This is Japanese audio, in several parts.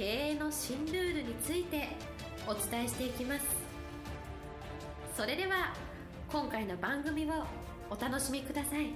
経営の新ルールについてお伝えしていきます。それでは今回の番組をお楽しみください。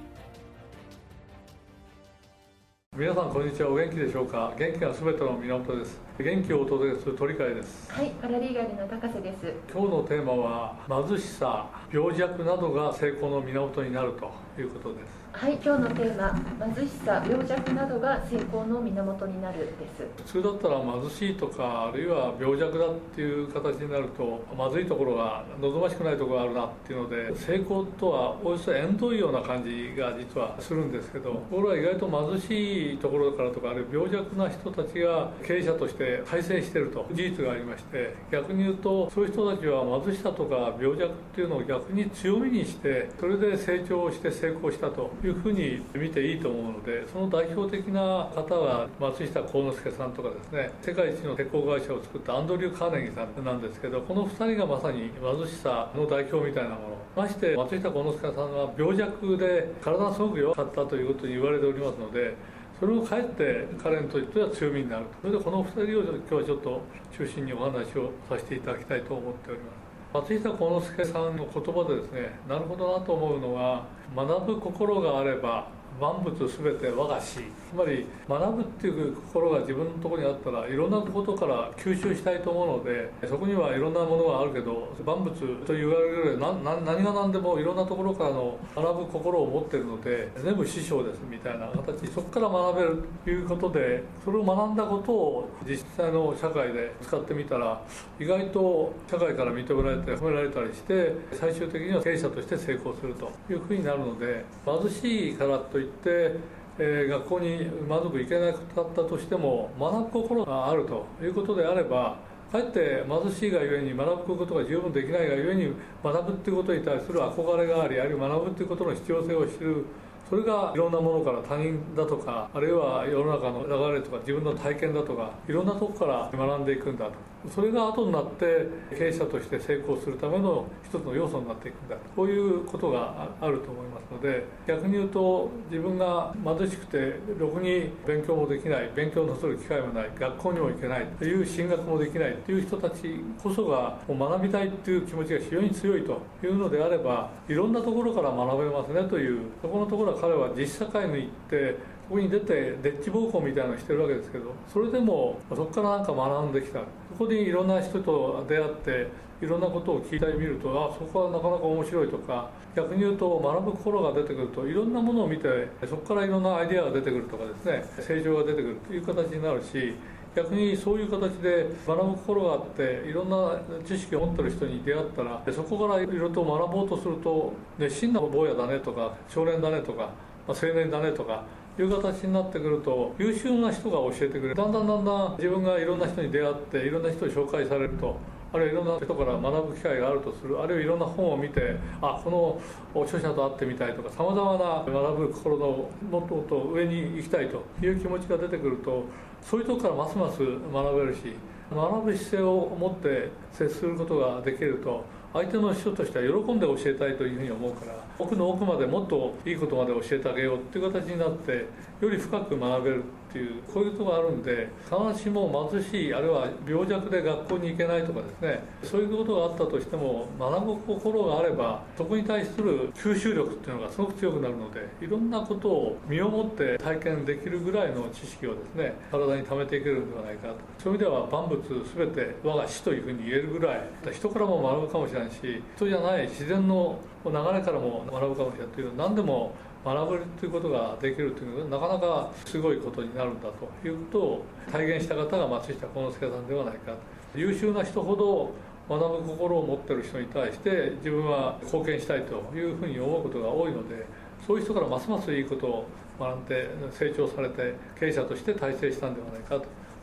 皆さんこんにちは。お元気でしょうか？元気がすべての源です。元気をお届けする鳥飼です。はいパラリーガルの高瀬です。今日のテーマは貧しさ病弱などが成功の源になるということです。はい今日のテーマ貧しさ病弱などが成功の源になるです。普通だったら貧しいとかあるいは病弱だっていう形になるとまずいところが望ましくないところがあるなっていうので成功とはおよそ縁遠いような感じが実はするんですけどところが意外と貧しいところからとかあるいは病弱な人たちが経営者として改正してると。事実がありまして逆に言うとそういう人たちは貧しさとか病弱っていうのを逆に強みにしてそれで成長して成功したというふうに見ていいと思うのでその代表的な方は松下幸之助さんとかですね世界一の鉄鋼会社を作ったアンドリュー・カーネギーさんなんですけどこの2人がまさに貧しさの代表みたいなもの。まして松下幸之助さんは病弱で体がすごく弱かったということに言われておりますのでそれをかえって彼にとっては強みになるとそれでこの2人を今日はちょっと中心にお話をさせていただきたいと思っております。松下幸之助さんの言葉でですねなるほどなと思うのは学ぶ心があれば万物すべて我が師つまり学ぶっていう心が自分のところにあったらいろんなことから吸収したいと思うのでそこにはいろんなものがあるけど万物と言われるよりな何が何でもいろんなところからの学ぶ心を持ってるので全部師匠ですみたいな形。そこから学べるということでそれを学んだことを実際の社会で使ってみたら意外と社会から認められて褒められたりして最終的には経営者として成功するというふうになるので貧しいからといってえー、学校に満足いけなかったとしても学ぶ心があるということであればかえって貧しいがゆえに学ぶことが十分できないがゆえに学ぶっていうことに対する憧れがありあるいは学ぶっていうことの必要性を知るそれがいろんなものから他人だとかあるいは世の中の流れとか自分の体験だとかいろんなとこから学んでいくんだと。それが後になって経営者として成功するための一つの要素になっていくんだ。こういうことがあると思いますので逆に言うと自分が貧しくてろくに勉強もできない勉強のする機会もない学校にも行けないという進学もできないという人たちこそが学びたいという気持ちが非常に強いというのであればいろんなところから学べますねというそこのところは彼は実社会に行ってここに出てデッチ暴行みたいなのをしてるわけですけどそれでもそこからなんか学んできた。そこでいろんな人と出会っていろんなことを聞いたり見るとあそこはなかなか面白いとか逆に言うと学ぶ心が出てくるといろんなものを見てそこからいろんなアイデアが出てくるとかですね成長が出てくるという形になるし逆にそういう形で学ぶ心があっていろんな知識を持ってる人に出会ったらそこからいろいろと学ぼうとすると熱心な坊やだねとか少年だねとか、まあ、青年だねとかいう形になってくると優秀な人が教えてくれる。だんだんだんだん自分がいろんな人に出会っていろんな人に紹介されるとあるいはいろんな人から学ぶ機会があるとする。あるいはいろんな本を見てあこの著者と会ってみたいとかさまざまな学ぶ心のもっともっと上に行きたいという気持ちが出てくるとそういうとこからますます学べるし学ぶ姿勢を持って接することができると相手の人としては喜んで教えたいというふうに思うから奥の奥までもっといいことまで教えてあげようっていう形になってより深く学べる。っていうこういうことがあるんで必ずしも貧しいあるいは病弱で学校に行けないとかですねそういうことがあったとしても学ぶ心があればそこに対する吸収力っていうのがすごく強くなるのでいろんなことを身をもって体験できるぐらいの知識をですね体に貯めていけるんではないかと。そういう意味では万物全て我が死というふうに言えるぐらい人からも学ぶかもしれないし人じゃない自然の流れからも学ぶかもしれないという何でも学ぶということができるというのはなかなかすごいことになるんだということを体現した方が松下幸之助さんではないか優秀な人ほど学ぶ心を持ってる人に対して自分は貢献したいというふうに思うことが多いのでそういう人からますますいいことを学んで成長されて経営者として大成したんではないか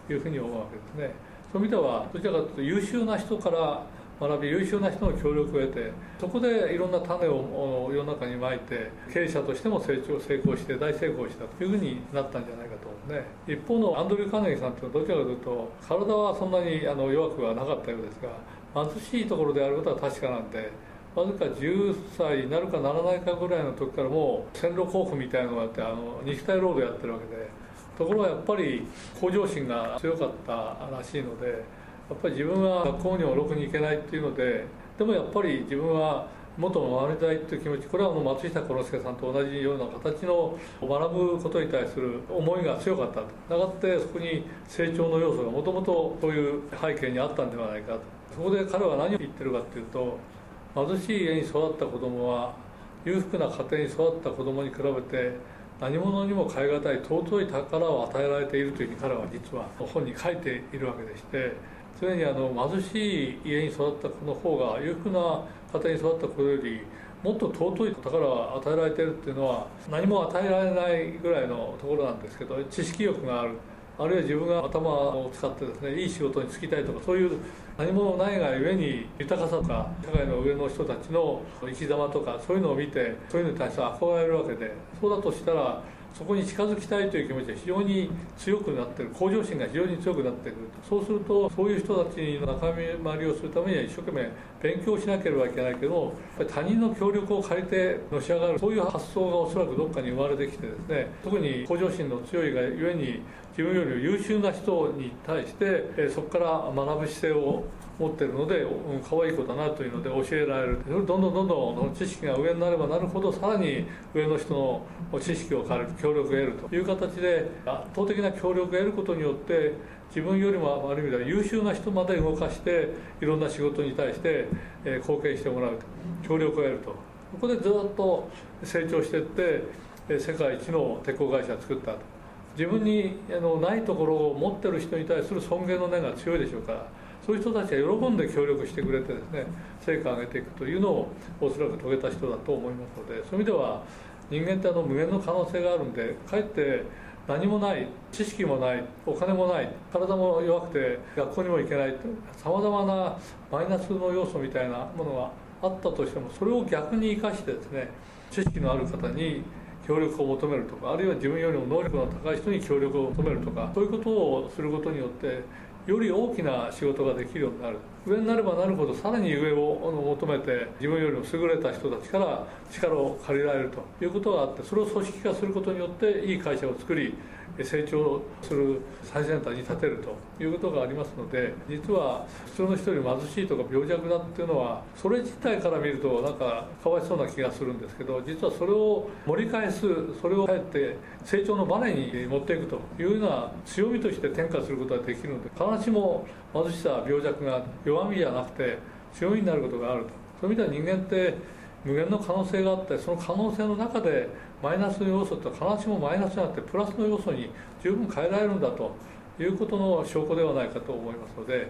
というふうに思うわけですね。そういう意味ではどちらかというと優秀な人から学び優秀な人の協力を得てそこでいろんな種を世の中にまいて経営者としても成長成功して大成功したというふうになったんじゃないかと思うね。一方のアンドリュー・カネギさんというのはどちらかというと体はそんなにあの弱くはなかったようですが貧しいところであることは確かなんでわずか10歳になるかならないかぐらいの時からもう線路交付みたいなのがあってあの肉体労働やってるわけでところがやっぱり向上心が強かったらしいのでやっぱり自分は学校にもろくに行けないっていうのででもやっぱり自分は元を守りたいという気持ちこれはもう松下幸之助さんと同じような形の学ぶことに対する思いが強かった。とがってそこに成長の要素がもともとそういう背景にあったんではないかと。そこで彼は何を言ってるかっていうと貧しい家に育った子供は裕福な家庭に育った子供に比べて何者にも代え難い尊い宝を与えられているというふうに彼は実は本に書いているわけでして常にあの貧しい家に育った子の方が裕福な家庭に育った子よりもっと尊い宝を与えられてるっていうのは何も与えられないぐらいのところなんですけど知識欲がある。あるいは自分が頭を使ってですねいい仕事に就きたいとかそういう何もないがゆえに豊かさとか社会の上の人たちの生き様とかそういうのを見てそういうのに対して憧れるわけでそうだとしたらそこに近づきたいという気持ちが非常に強くなってる向上心が非常に強くなってくる。とそうするとそういう人たちの仲間回りをするためには一生懸命勉強しなければいけないけど他人の協力を借りてのし上がるそういう発想がおそらくどっかに生まれてきてですね特に向上心の強いがゆえに自分より優秀な人に対してそこから学ぶ姿勢を持ってるので、うん、可愛い子だなというので教えられる。どんどんどんどん知識が上になればなるほどさらに上の人の知識を借りる。協力を得るという形で圧倒的な協力を得ることによって自分よりもある意味では優秀な人まで動かしていろんな仕事に対して貢献してもらうと協力を得ると。ここでずっと成長していって世界一の鉄鋼会社を作ったと。自分にないところを持ってる人に対する尊厳の念が強いでしょうからそういう人たちが喜んで協力してくれてですね成果を上げていくというのをおそらく遂げた人だと思いますのでそういう意味では人間ってあの無限の可能性があるんでかえって何もない知識もないお金もない体も弱くて学校にも行けないさまざまなマイナスの要素みたいなものがあったとしてもそれを逆に生かしてですね知識のある方に協力を求めるとかあるいは自分よりも能力の高い人に協力を求めるとかそういうことをすることによってより大きな仕事ができるようになる。上になればなるほどさらに上を求めて自分よりも優れた人たちから力を借りられるということがあってそれを組織化することによっていい会社を作り成長する最先端に立てるということがありますので実は普通の人より貧しいとか病弱だっていうのはそれ自体から見るとなんかかわいそうな気がするんですけど実はそれを盛り返すそれをかえって成長のバネに持っていくというような強みとして転化することができるので必ずしも貧しさ病弱が弱みじゃなくて強みになることがあると。そういう意味では人間って無限の可能性があってその可能性の中でマイナスの要素って必ずしもマイナスじゃなくてプラスの要素に十分変えられるんだということの証拠ではないかと思いますので、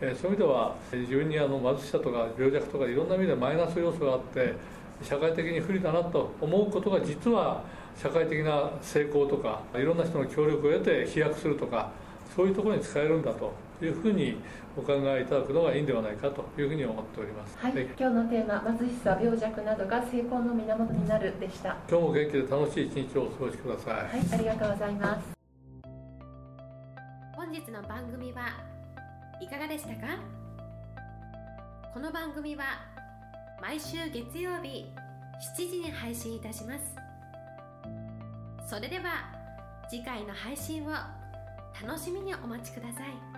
えそういう意味では自分にあの貧しさとか病弱とかいろんな意味でマイナス要素があって社会的に不利だなと思うことが実は社会的な成功とかいろんな人の協力を得て飛躍するとかそういうところに使えるんだとというふうにお考えいただくのがいいんではないかというふうに思っております。はい、今日のテーマ貧しさ、病弱などが成功の源になるでした。今日も元気で楽しい一日をお過ごしください。はい、ありがとうございます。本日の番組はいかがでしたか？この番組は毎週月曜日7時に配信いたします。それでは次回の配信を楽しみにお待ちください。